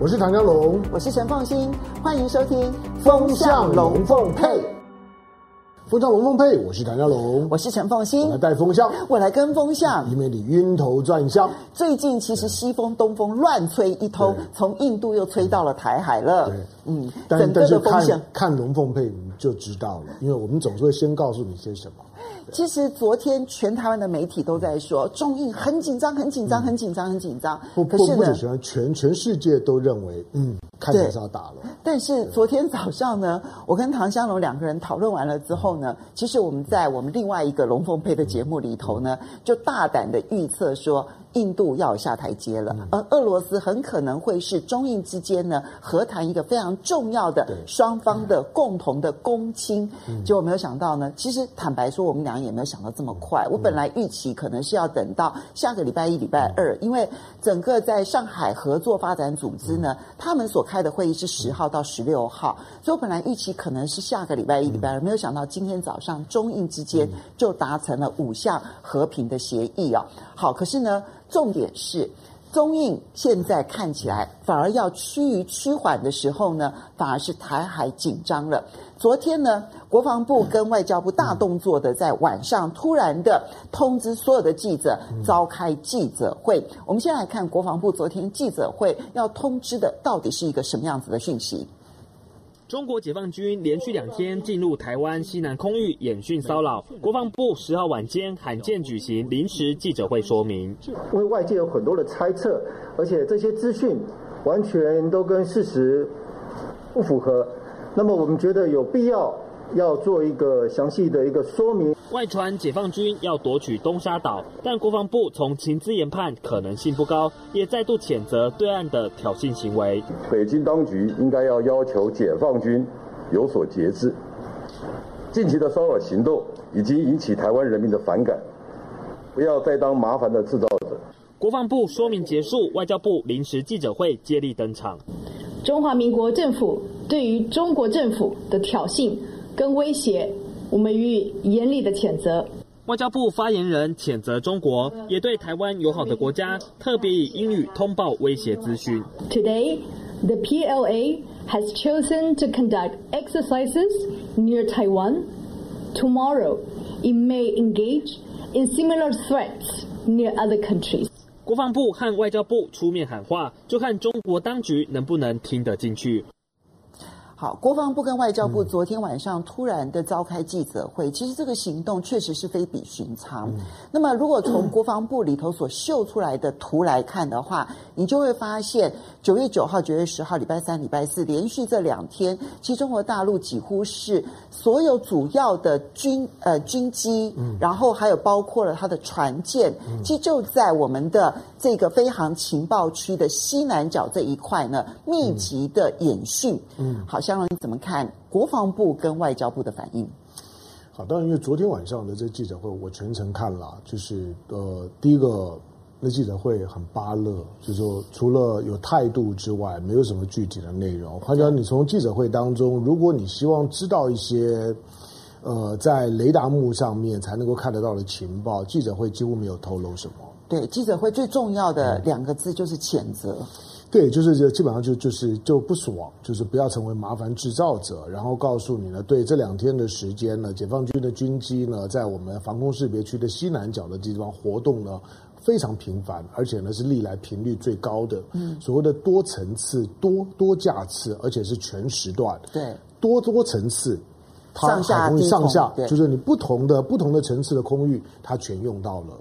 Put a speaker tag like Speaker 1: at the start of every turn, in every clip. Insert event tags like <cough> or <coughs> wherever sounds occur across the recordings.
Speaker 1: 我是唐家龙，
Speaker 2: 我是陈凤新，欢迎收听《风向龙凤配》。
Speaker 1: 风向龙凤配，我是唐家龙，
Speaker 2: 我是陈凤新，
Speaker 1: 我来带风向，
Speaker 2: 我来跟风向，
Speaker 1: 以免你晕头转向。
Speaker 2: 最近其实西风、东风乱吹一通，从印度又吹到了台海了。
Speaker 1: 对，
Speaker 2: 嗯，
Speaker 1: 但
Speaker 2: 整个的风向
Speaker 1: 看看龙凤配你就知道了，因为我们总是会先告诉你些什么。<laughs>
Speaker 2: 其实昨天全台湾的媒体都在说中印很紧张，很紧张，很紧张，很紧张。
Speaker 1: 不不不只是全全世界都认为，嗯，看起来是要打了。
Speaker 2: 但是昨天早上呢，我跟唐香龙两个人讨论完了之后呢，其实我们在我们另外一个龙凤配的节目里头呢，就大胆的预测说。印度要下台阶了，而俄罗斯很可能会是中印之间呢和谈一个非常重要的双方的共同的公亲。结果没有想到呢，其实坦白说，我们两个也没有想到这么快。我本来预期可能是要等到下个礼拜一、礼拜二，因为整个在上海合作发展组织呢，他们所开的会议是十号到十六号，所以我本来预期可能是下个礼拜一、礼拜二，没有想到今天早上中印之间就达成了五项和平的协议啊。好，可是呢。重点是，中印现在看起来反而要趋于趋缓的时候呢，反而是台海紧张了。昨天呢，国防部跟外交部大动作的在晚上突然的通知所有的记者召开记者会。我们先来看国防部昨天记者会要通知的到底是一个什么样子的讯息。
Speaker 3: 中国解放军连续两天进入台湾西南空域演训骚扰，国防部十号晚间罕见举行临时记者会说明。
Speaker 4: 因为外界有很多的猜测，而且这些资讯完全都跟事实不符合，那么我们觉得有必要。要做一个详细的一个说明。
Speaker 3: 外传解放军要夺取东沙岛，但国防部从情资研判可能性不高，也再度谴责对岸的挑衅行为。
Speaker 5: 北京当局应该要要求解放军有所节制。近期的骚扰行动已经引起台湾人民的反感，不要再当麻烦的制造者。
Speaker 3: 国防部说明结束，外交部临时记者会接力登场。
Speaker 6: 中华民国政府对于中国政府的挑衅。跟威胁，我们予以严厉的谴责。
Speaker 3: 外交部发言人谴责中国，也对台湾友好的国家特别以英语通报威胁资讯。
Speaker 6: Today, the PLA has chosen to conduct exercises near Taiwan. Tomorrow, it may engage in similar threats near other countries.
Speaker 3: 国防部和外交部出面喊话，就看中国当局能不能听得进去。
Speaker 2: 好，国防部跟外交部昨天晚上突然的召开记者会，其实这个行动确实是非比寻常。那么，如果从 <clears throat> 国防部里头所秀出来的图来看的话，你就会发现，九月九号、九月十号，礼拜三、礼拜四连续这两天，其实中国大陆几乎是所有主要的军呃军机，然后还有包括了它的船舰，其实就在我们的这个飞航情报区的西南角这一块呢，密集的演训。嗯，好。湘龙，你怎么看国防部跟外交部的反应？
Speaker 1: 好，当然，因为昨天晚上的这个记者会，我全程看了，就是呃，第一个那记者会很巴乐，就是说除了有态度之外，没有什么具体的内容。换句话说，你从记者会当中，如果你希望知道一些呃在雷达幕上面才能够看得到的情报，记者会几乎没有透露什么。
Speaker 2: 对，记者会最重要的两个字就是谴责。
Speaker 1: 对，就是就基本上就就是就不爽，就是不要成为麻烦制造者。然后告诉你呢，对这两天的时间呢，解放军的军机呢，在我们防空识别区的西南角的地方活动呢，非常频繁，而且呢是历来频率最高的。嗯，所谓的多层次、多多架次，而且是全时段。
Speaker 2: 对，
Speaker 1: 多多层次，它
Speaker 2: 上下
Speaker 1: 上下，就是你不同的不同的层次的空域，它全用到了。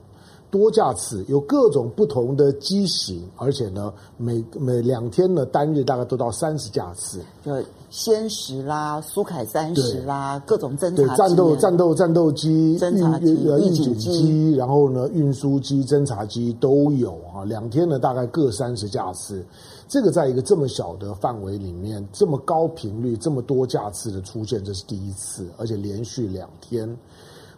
Speaker 1: 多架次有各种不同的机型，而且呢，每每两天呢，单日大概都到三十架次。
Speaker 2: 就歼十啦，苏凯三十啦，各种侦察
Speaker 1: 战斗战斗战斗机、
Speaker 2: 侦察机、预警机，
Speaker 1: 然后呢，运输机、侦察机都有啊。两天呢，大概各三十架次。这个在一个这么小的范围里面，这么高频率、这么多架次的出现，这是第一次，而且连续两天。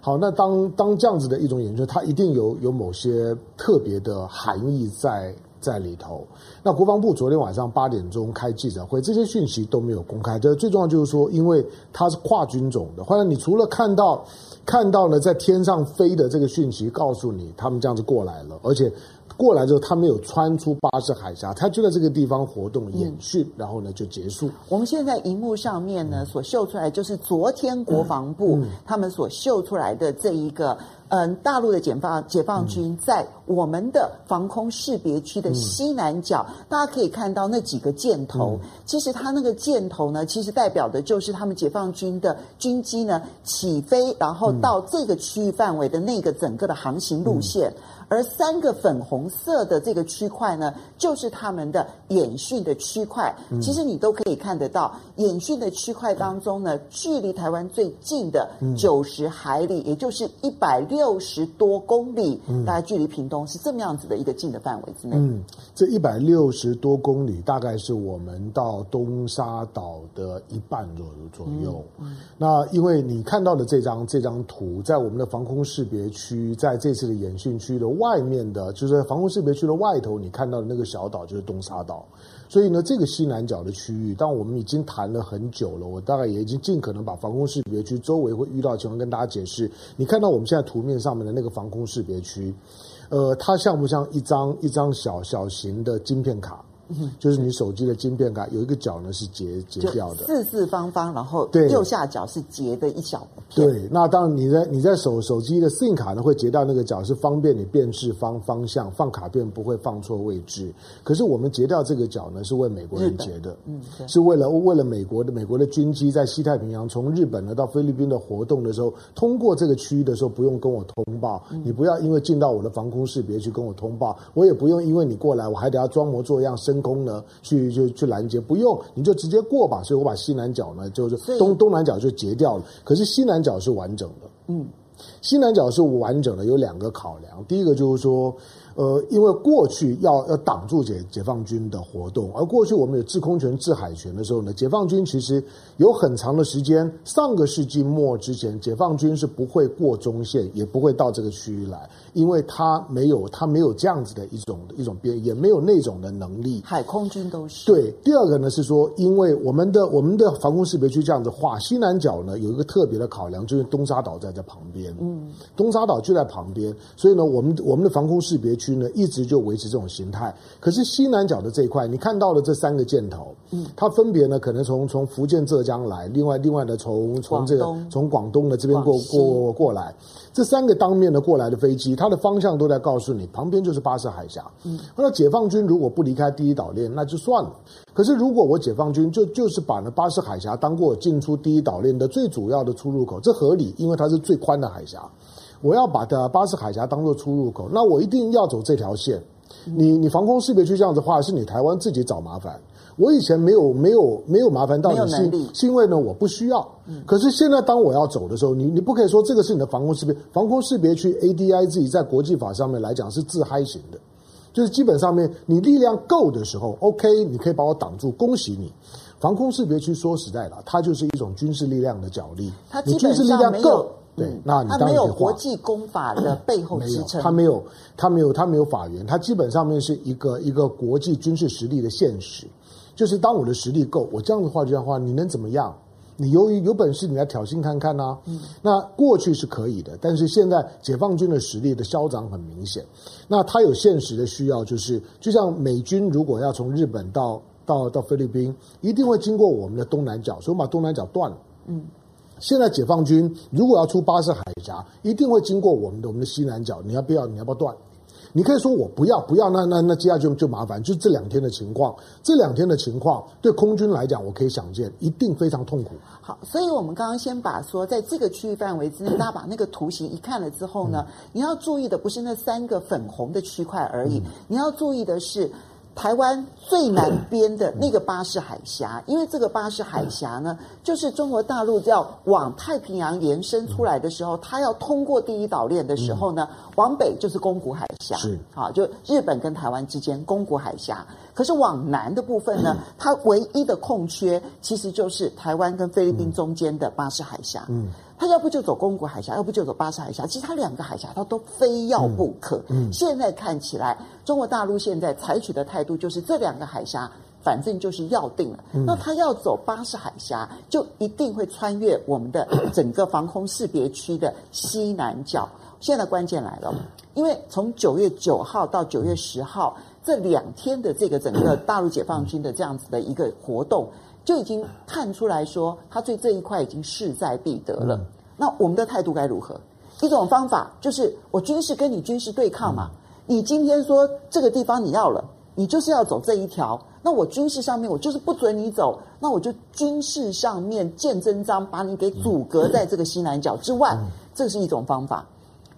Speaker 1: 好，那当当这样子的一种研究，它一定有有某些特别的含义在在里头。那国防部昨天晚上八点钟开记者会，这些讯息都没有公开。这最重要就是说，因为它是跨军种的，或者你除了看到看到了在天上飞的这个讯息，告诉你他们这样子过来了，而且过来之后，他没有穿出巴士海峡，他就在这个地方活动演训，然后呢就结束。
Speaker 2: 我们现在荧幕上面呢所秀出来，就是昨天国防部他们所秀出来的这一个。嗯，大陆的解放解放军在我们的防空识别区的西南角，嗯、大家可以看到那几个箭头。嗯、其实它那个箭头呢，其实代表的就是他们解放军的军机呢起飞，然后到这个区域范围的那个整个的航行路线。而三个粉红色的这个区块呢，就是他们的演训的区块。其实你都可以看得到，演训的区块当中呢，距离台湾最近的九十海里，也就是一百六十多公里，大概距离屏东是这么样子的一个近的范围之内。
Speaker 1: 嗯，这一百六十多公里，大概是我们到东沙岛的一半左右左右。嗯，那因为你看到的这张这张图，在我们的防空识别区，在这次的演训区的。外面的，就是在防空识别区的外头，你看到的那个小岛就是东沙岛。所以呢，这个西南角的区域，当我们已经谈了很久了，我大概也已经尽可能把防空识别区周围会遇到的情况跟大家解释。你看到我们现在图面上面的那个防空识别区，呃，它像不像一张一张小小型的晶片卡？就是你手机的晶片卡有一个角呢是截截掉的，
Speaker 2: 四四方方，然后右下角是截的一小
Speaker 1: 片。对，那当然你在你在手手机的 SIM 卡呢会截掉那个角，是方便你辨识方方向，放卡片不会放错位置。可是我们截掉这个角呢，是为美国人截的，嗯，是为了为了美国的美国的军机在西太平洋从日本呢到菲律宾的活动的时候，通过这个区域的时候不用跟我通报，嗯、你不要因为进到我的防空识别去跟我通报，我也不用因为你过来我还得要装模作样升空呢，去就去拦截，不用你就直接过吧。所以我把西南角呢，就是东东南角就截掉了。可是西南角是完整的，嗯，西南角是完整的，有两个考量。第一个就是说。呃，因为过去要要挡住解解放军的活动，而过去我们有制空权、制海权的时候呢，解放军其实有很长的时间，上个世纪末之前，解放军是不会过中线，也不会到这个区域来，因为他没有他没有这样子的一种一种边，也没有那种的能力。
Speaker 2: 海空军都是。
Speaker 1: 对，第二个呢是说，因为我们的我们的防空识别区这样子画，西南角呢有一个特别的考量，就是东沙岛在这旁边，嗯，东沙岛就在旁边，所以呢，我们我们的防空识别区。呢，一直就维持这种形态。可是西南角的这一块，你看到了这三个箭头，嗯，它分别呢，可能从从福建、浙江来，另外另外的从从这个从广东的这边过过过来，这三个当面的过来的飞机，它的方向都在告诉你，旁边就是巴士海峡。嗯，那解放军如果不离开第一岛链，那就算了。可是如果我解放军就就是把那巴士海峡当过进出第一岛链的最主要的出入口，这合理，因为它是最宽的海峡。我要把的巴士海峡当做出入口，那我一定要走这条线。你你防空识别区这样子画，是你台湾自己找麻烦。我以前没有没有没有麻烦，到底是是因为呢我不需要。可是现在当我要走的时候，你你不可以说这个是你的防空识别防空识别区 ADI 自己在国际法上面来讲是自嗨型的，就是基本上面你力量够的时候，OK，你可以把我挡住，恭喜你。防空识别区说实在的，它就是一种军事力量的角力，
Speaker 2: 它基本上没有。
Speaker 1: 对，那你当然
Speaker 2: 没有国际公法的背后支撑，
Speaker 1: 他没有，他没有，他没有法源，他基本上面是一个一个国际军事实力的现实。就是当我的实力够，我这样子话，这样的话，你能怎么样？你由于有本事，你来挑衅看看呐、啊。嗯，那过去是可以的，但是现在解放军的实力的消长很明显。那他有现实的需要，就是就像美军如果要从日本到到到菲律宾，一定会经过我们的东南角，所以我们把东南角断了。嗯。现在解放军如果要出巴士海峡，一定会经过我们的我们的西南角。你要不要？你要不要断？你可以说我不要，不要。那那那接下来就就麻烦。就这两天的情况，这两天的情况对空军来讲，我可以想见，一定非常痛苦。
Speaker 2: 好，所以我们刚刚先把说，在这个区域范围之内，大家把那个图形一看了之后呢，嗯、你要注意的不是那三个粉红的区块而已，嗯、你要注意的是。台湾最南边的那个巴士海峡，因为这个巴士海峡呢，就是中国大陆要往太平洋延伸出来的时候，它要通过第一岛链的时候呢，往北就是宫古海峡，是啊，就日本跟台湾之间宫古海峡。可是往南的部分呢，它唯一的空缺其实就是台湾跟菲律宾中间的巴士海峡。嗯。他要不就走公古海峡，要不就走巴士海峡。其实他两个海峡他都非要不可。嗯，嗯，现在看起来，中国大陆现在采取的态度就是这两个海峡，反正就是要定了。嗯，那他要走巴士海峡，就一定会穿越我们的 <coughs> 整个防空识别区的西南角。现在关键来了，因为从九月九号到九月十号这两天的这个整个大陆解放军的这样子的一个活动，就已经看出来说，他对这一块已经势在必得了。那我们的态度该如何？一种方法就是我军事跟你军事对抗嘛，你今天说这个地方你要了，你就是要走这一条。那我军事上面我就是不准你走，那我就军事上面见真章，把你给阻隔在这个西南角之外，这是一种方法。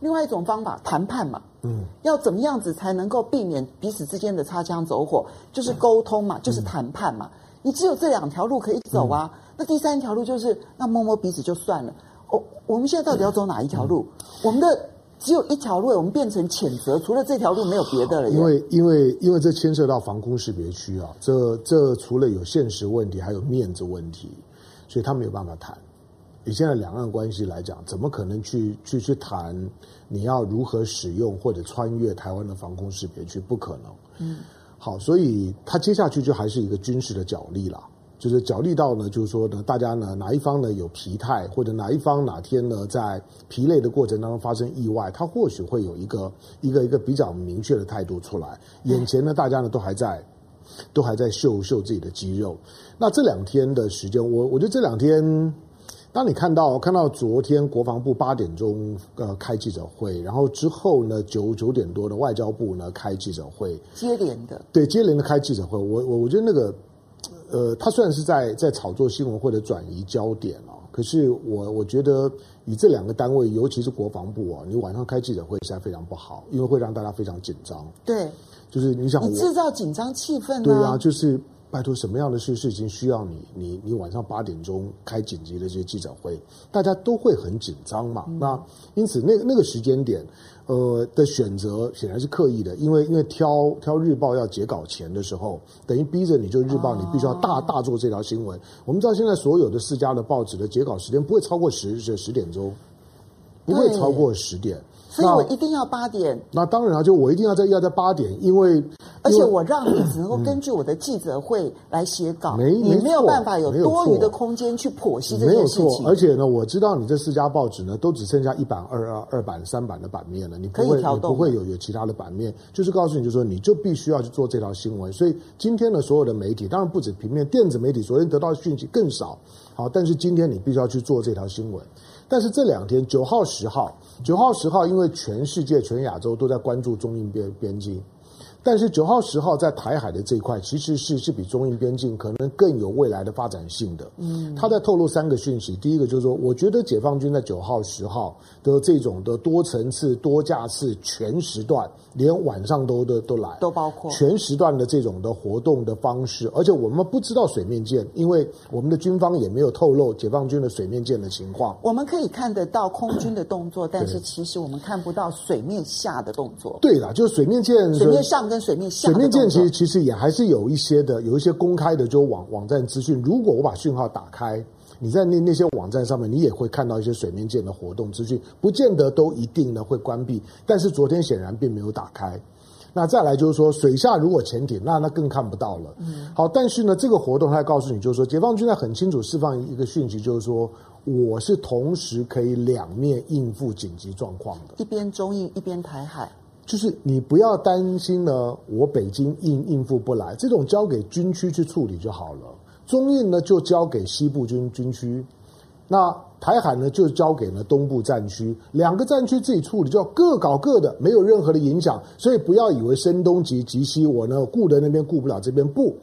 Speaker 2: 另外一种方法，谈判嘛，嗯，要怎么样子才能够避免彼此之间的擦枪走火？就是沟通嘛，就是谈判嘛。你只有这两条路可以走啊，那第三条路就是那摸摸鼻子就算了。我我们现在到底要走哪一条路？我们的。只有一条路，我们变成谴责，除了这条路没有别的了。
Speaker 1: 因为因为因为这牵涉到防空识别区啊，这这除了有现实问题，还有面子问题，所以他没有办法谈。以现在两岸关系来讲，怎么可能去去去谈你要如何使用或者穿越台湾的防空识别区？不可能。嗯，好，所以他接下去就还是一个军事的角力了。就是角力到呢，就是说呢，大家呢哪一方呢有疲态，或者哪一方哪天呢在疲累的过程当中发生意外，他或许会有一个一个一个比较明确的态度出来。眼前呢，大家呢都还在都还在秀秀自己的肌肉。那这两天的时间，我我觉得这两天，当你看到看到昨天国防部八点钟呃开记者会，然后之后呢九九点多的外交部呢开记者会，
Speaker 2: 接连的
Speaker 1: 对接连的开记者会，我我我觉得那个。呃，他虽然是在在炒作新闻或者转移焦点哦，可是我我觉得以这两个单位，尤其是国防部啊，你晚上开记者会实在非常不好，因为会让大家非常紧张。
Speaker 2: 对，
Speaker 1: 就是你想，
Speaker 2: 你制造紧张气氛啊。
Speaker 1: 对啊，就是拜托什么样的事事情需要你你你晚上八点钟开紧急的这些记者会，大家都会很紧张嘛。嗯、那因此那那个时间点。呃的选择显然是刻意的，因为因为挑挑日报要截稿前的时候，等于逼着你就日报你必须要大大做这条新闻。我们知道现在所有的四家的报纸的截稿时间不会超过十十十点钟，不会超过十点。
Speaker 2: 所以我一定要八点。
Speaker 1: 那当然啊，就我一定要在要在八点，因为
Speaker 2: 而且我让你只能够根据我的记者会来写稿，没你没有办法有多余的空间去剖析这件事情。
Speaker 1: 没有错，而且呢，我知道你这四家报纸呢，都只剩下一版、二二二版、三版的版面了，你不会你不会有有其他的版面，就是告诉你，就是说你就必须要去做这条新闻。所以今天的所有的媒体，当然不止平面，电子媒体昨天得到的讯息更少。好，但是今天你必须要去做这条新闻。但是这两天九号、十号，九号、十号，因为全世界、全亚洲都在关注中印边边境。但是九号、十号在台海的这一块，其实是是比中印边境可能更有未来的发展性的。嗯，他在透露三个讯息。第一个就是说，我觉得解放军在九号、十号的这种的多层次、多架次、全时段，连晚上都都都来，
Speaker 2: 都包括
Speaker 1: 全时段的这种的活动的方式。而且我们不知道水面舰，因为我们的军方也没有透露解放军的水面舰的情况。
Speaker 2: 我们可以看得到空军的动作，<coughs> 但是其实我们看不到水面下的动作。
Speaker 1: 对啦，就是水面舰，
Speaker 2: 水面上。跟水面下，
Speaker 1: 水面舰其实其实也还是有一些的，有一些公开的就网网站资讯。如果我把讯号打开，你在那那些网站上面，你也会看到一些水面舰的活动资讯，不见得都一定呢会关闭。但是昨天显然并没有打开。那再来就是说，水下如果潜艇，那那更看不到了。嗯，好，但是呢，这个活动它告诉你，就是说，解放军呢很清楚释放一个讯息，就是说，我是同时可以两面应付紧急状况的，
Speaker 2: 一边中印，一边台海。
Speaker 1: 就是你不要担心呢，我北京应应付不来，这种交给军区去处理就好了。中印呢就交给西部军军区，那台海呢就交给了东部战区，两个战区自己处理，就各搞各的，没有任何的影响。所以不要以为声东击击西，我呢顾的那边顾不了这边不。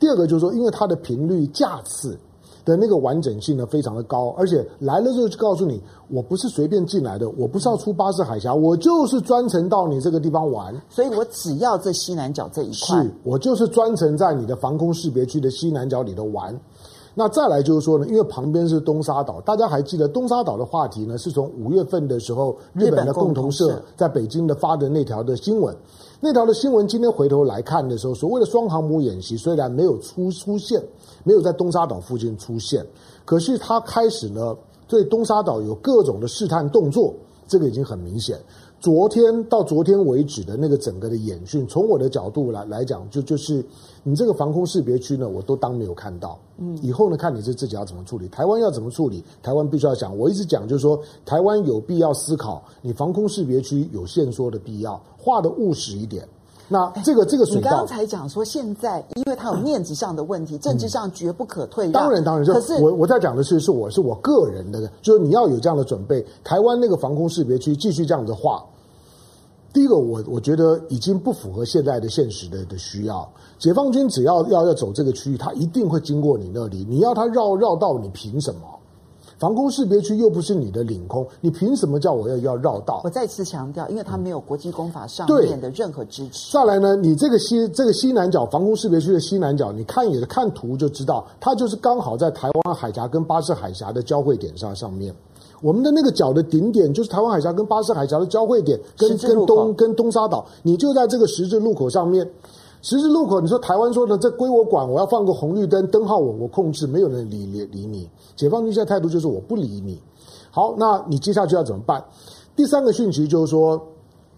Speaker 1: 第二个就是说，因为它的频率架次。的那个完整性呢，非常的高，而且来了之后就告诉你，我不是随便进来的，我不是要出巴士海峡，我就是专程到你这个地方玩，
Speaker 2: 所以我只要这西南角这一块，
Speaker 1: 是我就是专程在你的防空识别区的西南角里头玩。那再来就是说呢，因为旁边是东沙岛，大家还记得东沙岛的话题呢，是从五月份的时候日本的共同社在北京的发的那条的新闻，那条的新闻今天回头来看的时候，所谓的双航母演习虽然没有出出现。没有在东沙岛附近出现，可是他开始呢，对东沙岛有各种的试探动作，这个已经很明显。昨天到昨天为止的那个整个的演训，从我的角度来来讲，就就是你这个防空识别区呢，我都当没有看到。嗯，以后呢，看你是自己要怎么处理，台湾要怎么处理，台湾必须要想。我一直讲就是说，台湾有必要思考，你防空识别区有限缩的必要，画的务实一点。那这个这个水，
Speaker 2: 你刚才讲说现在，因为它有面子上的问题，嗯、政治上绝不可退让。
Speaker 1: 当然当然，可是我我在讲的是，是我是我个人的，就是你要有这样的准备。台湾那个防空识别区继续这样子画，第一个我我觉得已经不符合现在的现实的的需要。解放军只要要要走这个区域，他一定会经过你那里，你要他绕绕道，你凭什么？防空识别区又不是你的领空，你凭什么叫我要要绕道？
Speaker 2: 我再次强调，因为它没有国际公法上面的任何支持。
Speaker 1: 再来呢，你这个西这个西南角防空识别区的西南角，你看也看图就知道，它就是刚好在台湾海峡跟巴士海峡的交汇点上上面。我们的那个角的顶点就是台湾海峡跟巴士海峡的交汇点，跟跟东跟东沙岛，你就在这个十字路口上面。十字路口，你说台湾说呢，这归我管，我要放个红绿灯，灯号我我控制，没有人理理理你。解放军现在态度就是我不理你。好，那你接下去要怎么办？第三个讯息就是说，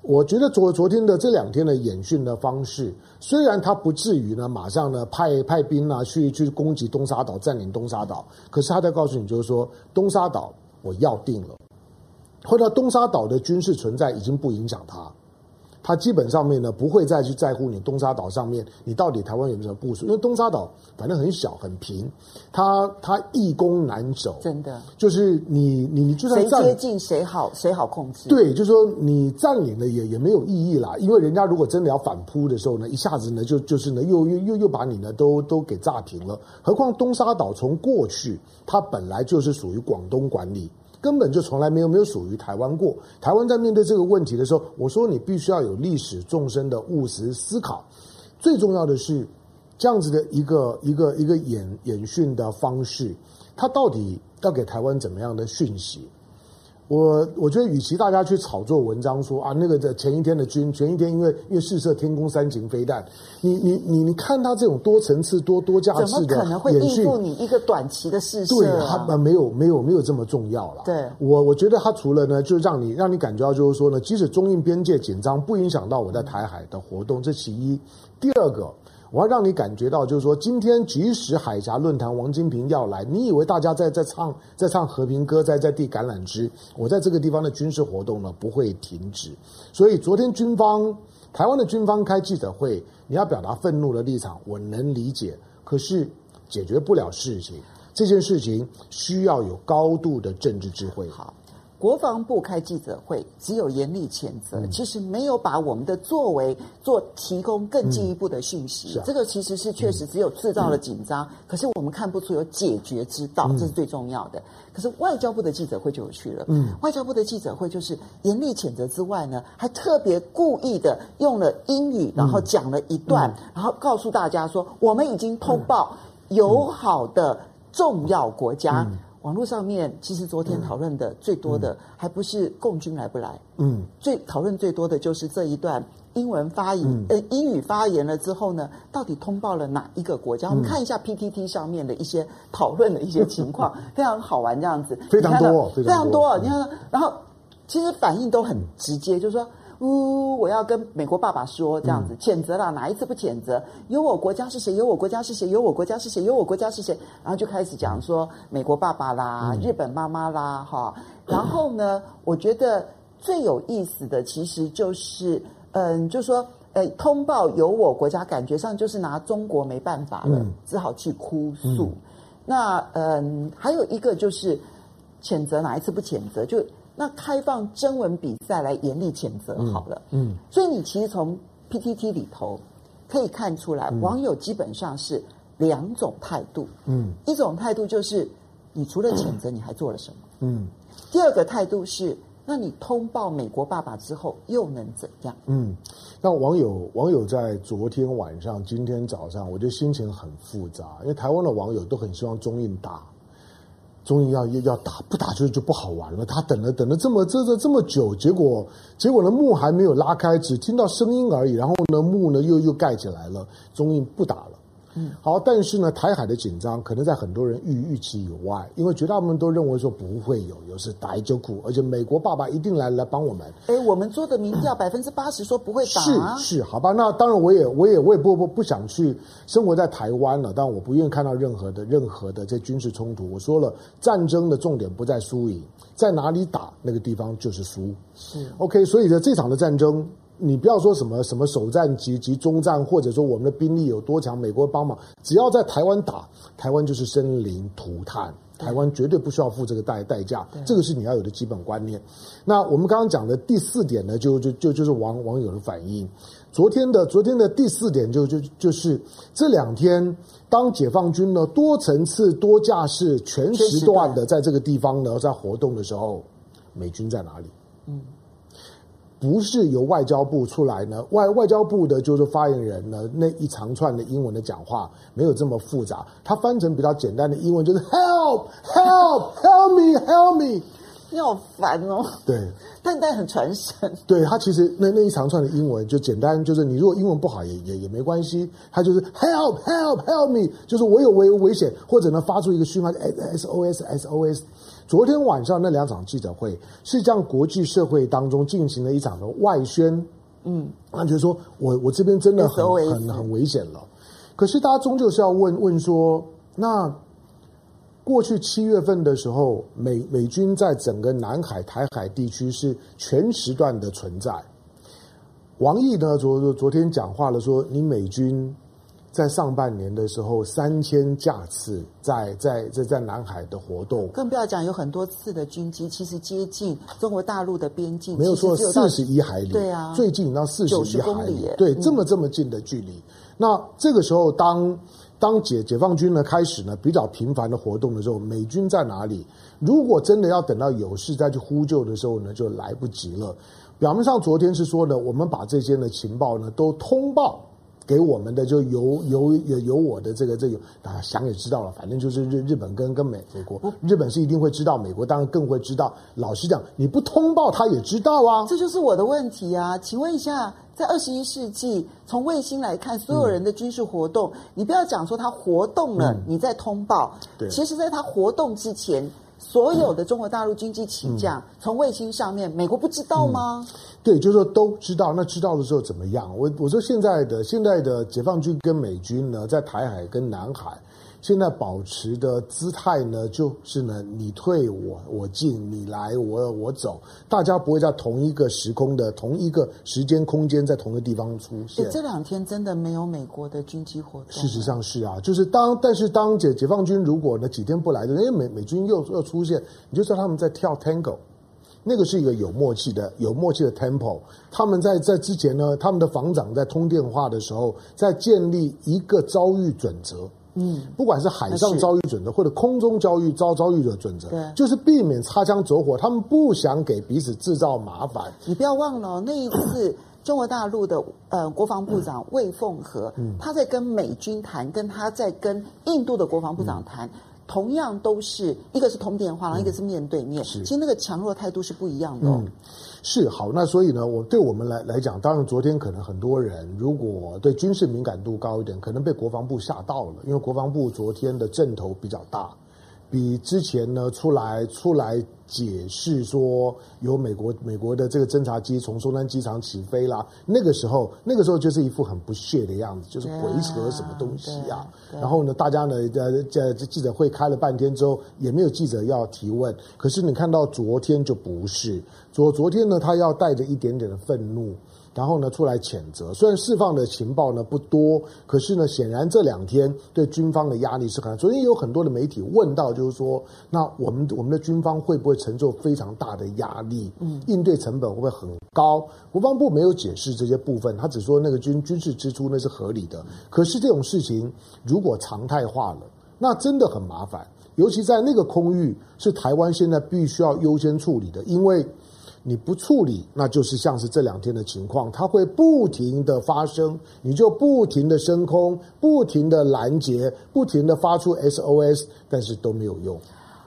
Speaker 1: 我觉得昨昨天的这两天的演训的方式，虽然他不至于呢马上呢派派兵啊去去攻击东沙岛，占领东沙岛，可是他在告诉你就是说，东沙岛我要定了，或者东沙岛的军事存在已经不影响他。他基本上面呢，不会再去在乎你东沙岛上面你到底台湾有没有部署，因为东沙岛反正很小很平，它它易攻难守，
Speaker 2: 真的。
Speaker 1: 就是你你你就算
Speaker 2: 谁接近谁好谁好控制，
Speaker 1: 对，就是说你占领了也也没有意义啦，因为人家如果真的要反扑的时候呢，一下子呢就就是呢又又又又把你呢都都给炸平了，何况东沙岛从过去它本来就是属于广东管理。根本就从来没有没有属于台湾过。台湾在面对这个问题的时候，我说你必须要有历史纵深的务实思考。最重要的是，这样子的一个一个一个演演训的方式，它到底要给台湾怎么样的讯息？我我觉得，与其大家去炒作文章说啊，那个的前一天的军，前一天因为因为试射天宫三型飞弹，你你你你看他这种多层次、多多架次的怎么可能会
Speaker 2: 应付你一个短期的试射？
Speaker 1: 对，他没有没有没有这么重要了。
Speaker 2: 对，
Speaker 1: 我我觉得他除了呢，就让你让你感觉到就是说呢，即使中印边界紧张，不影响到我在台海的活动，这其一。第二个。我要让你感觉到，就是说，今天即使海峡论坛王金平要来，你以为大家在在唱在唱和平歌，在在递橄榄枝，我在这个地方的军事活动呢不会停止。所以昨天军方台湾的军方开记者会，你要表达愤怒的立场，我能理解，可是解决不了事情。这件事情需要有高度的政治智慧。
Speaker 2: 好。国防部开记者会，只有严厉谴责，其实没有把我们的作为做提供更进一步的讯息。这个其实是确实只有制造了紧张，可是我们看不出有解决之道，这是最重要的。可是外交部的记者会就有趣了，嗯，外交部的记者会就是严厉谴责之外呢，还特别故意的用了英语，然后讲了一段，然后告诉大家说，我们已经通报友好的重要国家。网络上面其实昨天讨论的最多的还不是共军来不来，嗯，最讨论最多的就是这一段英文发言，呃，英语发言了之后呢，到底通报了哪一个国家？我们看一下 PTT 上面的一些讨论的一些情况，<laughs> 非常好玩，这样子，
Speaker 1: 非常多，
Speaker 2: 非常多。你看，然后其实反应都很直接，就是说。呜！我要跟美国爸爸说这样子，谴责了，哪一次不谴责？有我国家是谁？有我国家是谁？有我国家是谁？有我国家是谁？然后就开始讲说美国爸爸啦，日本妈妈啦，哈。然后呢，我觉得最有意思的其实就是，嗯，就说，哎，通报有我国家，感觉上就是拿中国没办法了，只好去哭诉。那嗯，还有一个就是谴责，哪一次不谴责？就。那开放征文比赛来严厉谴责好了，嗯，嗯，所以你其实从 PTT 里头可以看出来，嗯、网友基本上是两种态度，嗯，一种态度就是你除了谴责你还做了什么，嗯，第二个态度是，那你通报美国爸爸之后又能怎样？嗯，
Speaker 1: 那网友网友在昨天晚上、今天早上，我觉得心情很复杂，因为台湾的网友都很希望中印打。终于要要打，不打就就不好玩了。他等了等了这么这这这么久，结果结果呢幕还没有拉开，只听到声音而已。然后呢幕呢又又盖起来了，中印不打了。嗯，好，但是呢，台海的紧张可能在很多人预预期以外，因为绝大部分都认为说不会有，有是台就苦，而且美国爸爸一定来来帮我们。
Speaker 2: 哎，我们做的民调百分之八十说不会打啊，
Speaker 1: 是是，好吧，那当然我也我也我也不不不想去生活在台湾了，但我不愿意看到任何的任何的这军事冲突。我说了，战争的重点不在输赢，在哪里打那个地方就是输。是 OK，所以呢，这场的战争。你不要说什么什么首战及及中战，或者说我们的兵力有多强，美国帮忙，只要在台湾打，台湾就是生灵涂炭，台湾绝对不需要付这个代代价，这个是你要有的基本观念。那我们刚刚讲的第四点呢，就就就就是网网友的反应。昨天的昨天的第四点就就就是这两天，当解放军呢多层次多架式全时段的在这个地方呢在活动的时候，美军在哪里？嗯。不是由外交部出来呢，外外交部的就是发言人呢，那一长串的英文的讲话没有这么复杂，他翻成比较简单的英文就是 help help help me help me，
Speaker 2: 你好烦哦。
Speaker 1: 对，
Speaker 2: 但但很传神。
Speaker 1: 对，他其实那那一长串的英文就简单，就是你如果英文不好也也也没关系，他就是 help help help me，就是我有危危险，或者呢发出一个讯号 SOS SOS。昨天晚上那两场记者会是向国际社会当中进行了一场的外宣，嗯，他觉得说我我这边真的很很很危险了。可是大家终究是要问问说，那过去七月份的时候，美美军在整个南海、台海地区是全时段的存在。王毅呢昨昨天讲话了，说你美军。在上半年的时候，三千架次在在在在南海的活动，
Speaker 2: 更不要讲有很多次的军机，其实接近中国大陆的边境，
Speaker 1: 没有说，四十一海里，
Speaker 2: 对啊，
Speaker 1: 最近到四十一海里，
Speaker 2: 里
Speaker 1: 对，这么这么近的距离。嗯、那这个时候当，当当解解放军呢开始呢比较频繁的活动的时候，美军在哪里？如果真的要等到有事再去呼救的时候呢，就来不及了。表面上昨天是说呢，我们把这些的情报呢都通报。给我们的就由由由由我的这个这个啊想也知道了，反正就是日日本跟跟美美国，日本是一定会知道，美国当然更会知道。老实讲，你不通报他也知道啊。
Speaker 2: 这就是我的问题啊！请问一下，在二十一世纪，从卫星来看，所有人的军事活动，嗯、你不要讲说他活动了，嗯、你再通报。对，其实在他活动之前。所有的中国大陆军机起降，从卫星上面，美国不知道吗？
Speaker 1: 嗯，对，就是说都知道。那知道的时候怎么样？我我说现在的现在的解放军跟美军呢，在台海跟南海。现在保持的姿态呢，就是呢，你退我我进，你来我我走，大家不会在同一个时空的同一个时间空间在同一个地方出现。
Speaker 2: 这两天真的没有美国的军机活动。
Speaker 1: 事实上是啊，就是当但是当解解放军如果呢几天不来的，因为美美军又又出现，你就知道他们在跳 Tango，那个是一个有默契的有默契的 Tempo。他们在在之前呢，他们的防长在通电话的时候，在建立一个遭遇准则。嗯，不管是海上遭遇准则，或者空中遭遇遭遭遇的准则，对，就是避免擦枪走火。他们不想给彼此制造麻烦。
Speaker 2: 你不要忘了，那一次中国大陆的呃国防部长魏凤和，嗯，他在跟美军谈，跟他在跟印度的国防部长谈，嗯，同样都是一个是通电话，然后一个是面对面。是，其实那个强弱态度是不一样的哦。
Speaker 1: 嗯是好，那所以呢，我对我们来来讲，当然昨天可能很多人如果对军事敏感度高一点，可能被国防部吓到了，因为国防部昨天的阵头比较大。比之前呢出来出来解释说有美国美国的这个侦察机从松山机场起飞啦，那个时候那个时候就是一副很不屑的样子，就是鬼扯什么东西啊！然后呢，大家呢在在记者会开了半天之后，也没有记者要提问。可是你看到昨天就不是，昨昨天呢，他要带着一点点的愤怒。然后呢，出来谴责。虽然释放的情报呢不多，可是呢，显然这两天对军方的压力是很大。昨天有很多的媒体问到，就是说，那我们我们的军方会不会承受非常大的压力？嗯，应对成本会不会很高？国防部没有解释这些部分，他只说那个军军事支出那是合理的。可是这种事情如果常态化了，那真的很麻烦。尤其在那个空域，是台湾现在必须要优先处理的，因为。你不处理，那就是像是这两天的情况，它会不停的发生，你就不停的升空，不停的拦截，不停的发出 SOS，但是都没有用。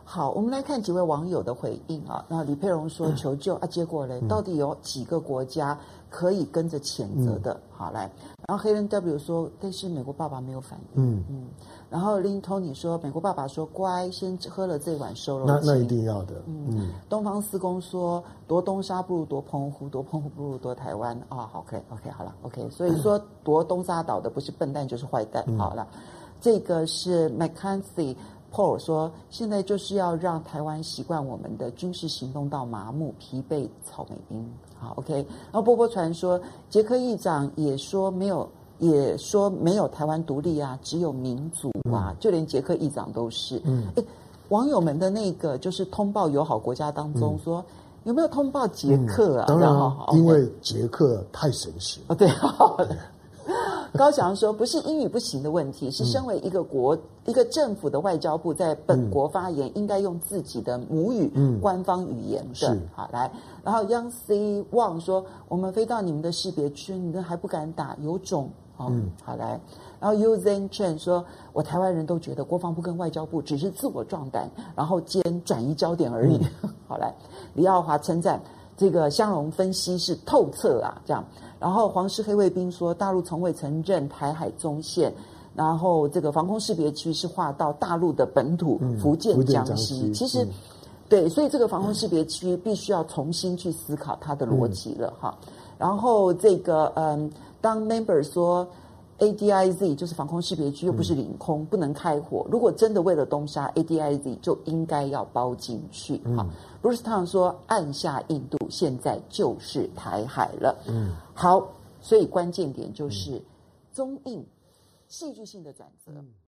Speaker 2: 好，我们来看几位网友的回应啊。那李佩荣说求救、嗯、啊，结果嘞，到底有几个国家可以跟着谴责的。嗯、好，来，然后黑人 W 说，但是美国爸爸没有反应。嗯嗯。然后 Lin Tony 说，美国爸爸说乖，先喝了这碗瘦肉。
Speaker 1: 那那一定要的。
Speaker 2: 嗯。嗯东方四公说，夺东沙不如夺澎湖，夺澎湖不如夺台湾。啊、哦、OK OK 好了 OK，所以说夺东沙岛的不是笨蛋就是坏蛋。嗯、好了，这个是 McCarthy。Paul 说：“现在就是要让台湾习惯我们的军事行动到麻木、疲惫、草莓兵。”好，OK。然后波波传说，捷克议长也说没有，也说没有台湾独立啊，只有民主啊，嗯、就连捷克议长都是。嗯，诶，网友们的那个就是通报友好国家当中说，嗯、有没有通报捷克啊？
Speaker 1: 嗯、当然，因为捷克太神奇了。
Speaker 2: 哦，对。<laughs> 高翔说：“不是英语不行的问题，是身为一个国、嗯、一个政府的外交部在本国发言，应该用自己的母语、嗯、官方语言的。是好来，然后 Young C Wang 说：我们飞到你们的识别区，你们还不敢打，有种。好，嗯、好来，然后 Uzen Chen 说：我台湾人都觉得国防部跟外交部只是自我壮胆，然后兼转移焦点而已。嗯、<laughs> 好来，李耀华称赞这个香龙分析是透彻啊，这样。”然后黄氏黑卫兵说，大陆从未承认台海中线，然后这个防空识别区是划到大陆的本土福建江西。其实，对，所以这个防空识别区必须要重新去思考它的逻辑了哈。然后这个嗯，当 member 说 ADIZ 就是防空识别区，又不是领空，不能开火。如果真的为了东沙，ADIZ 就应该要包进去哈。Bruce Tang 说，按下印度，现在就是台海了。嗯。好，所以关键点就是中印戏剧性的转折。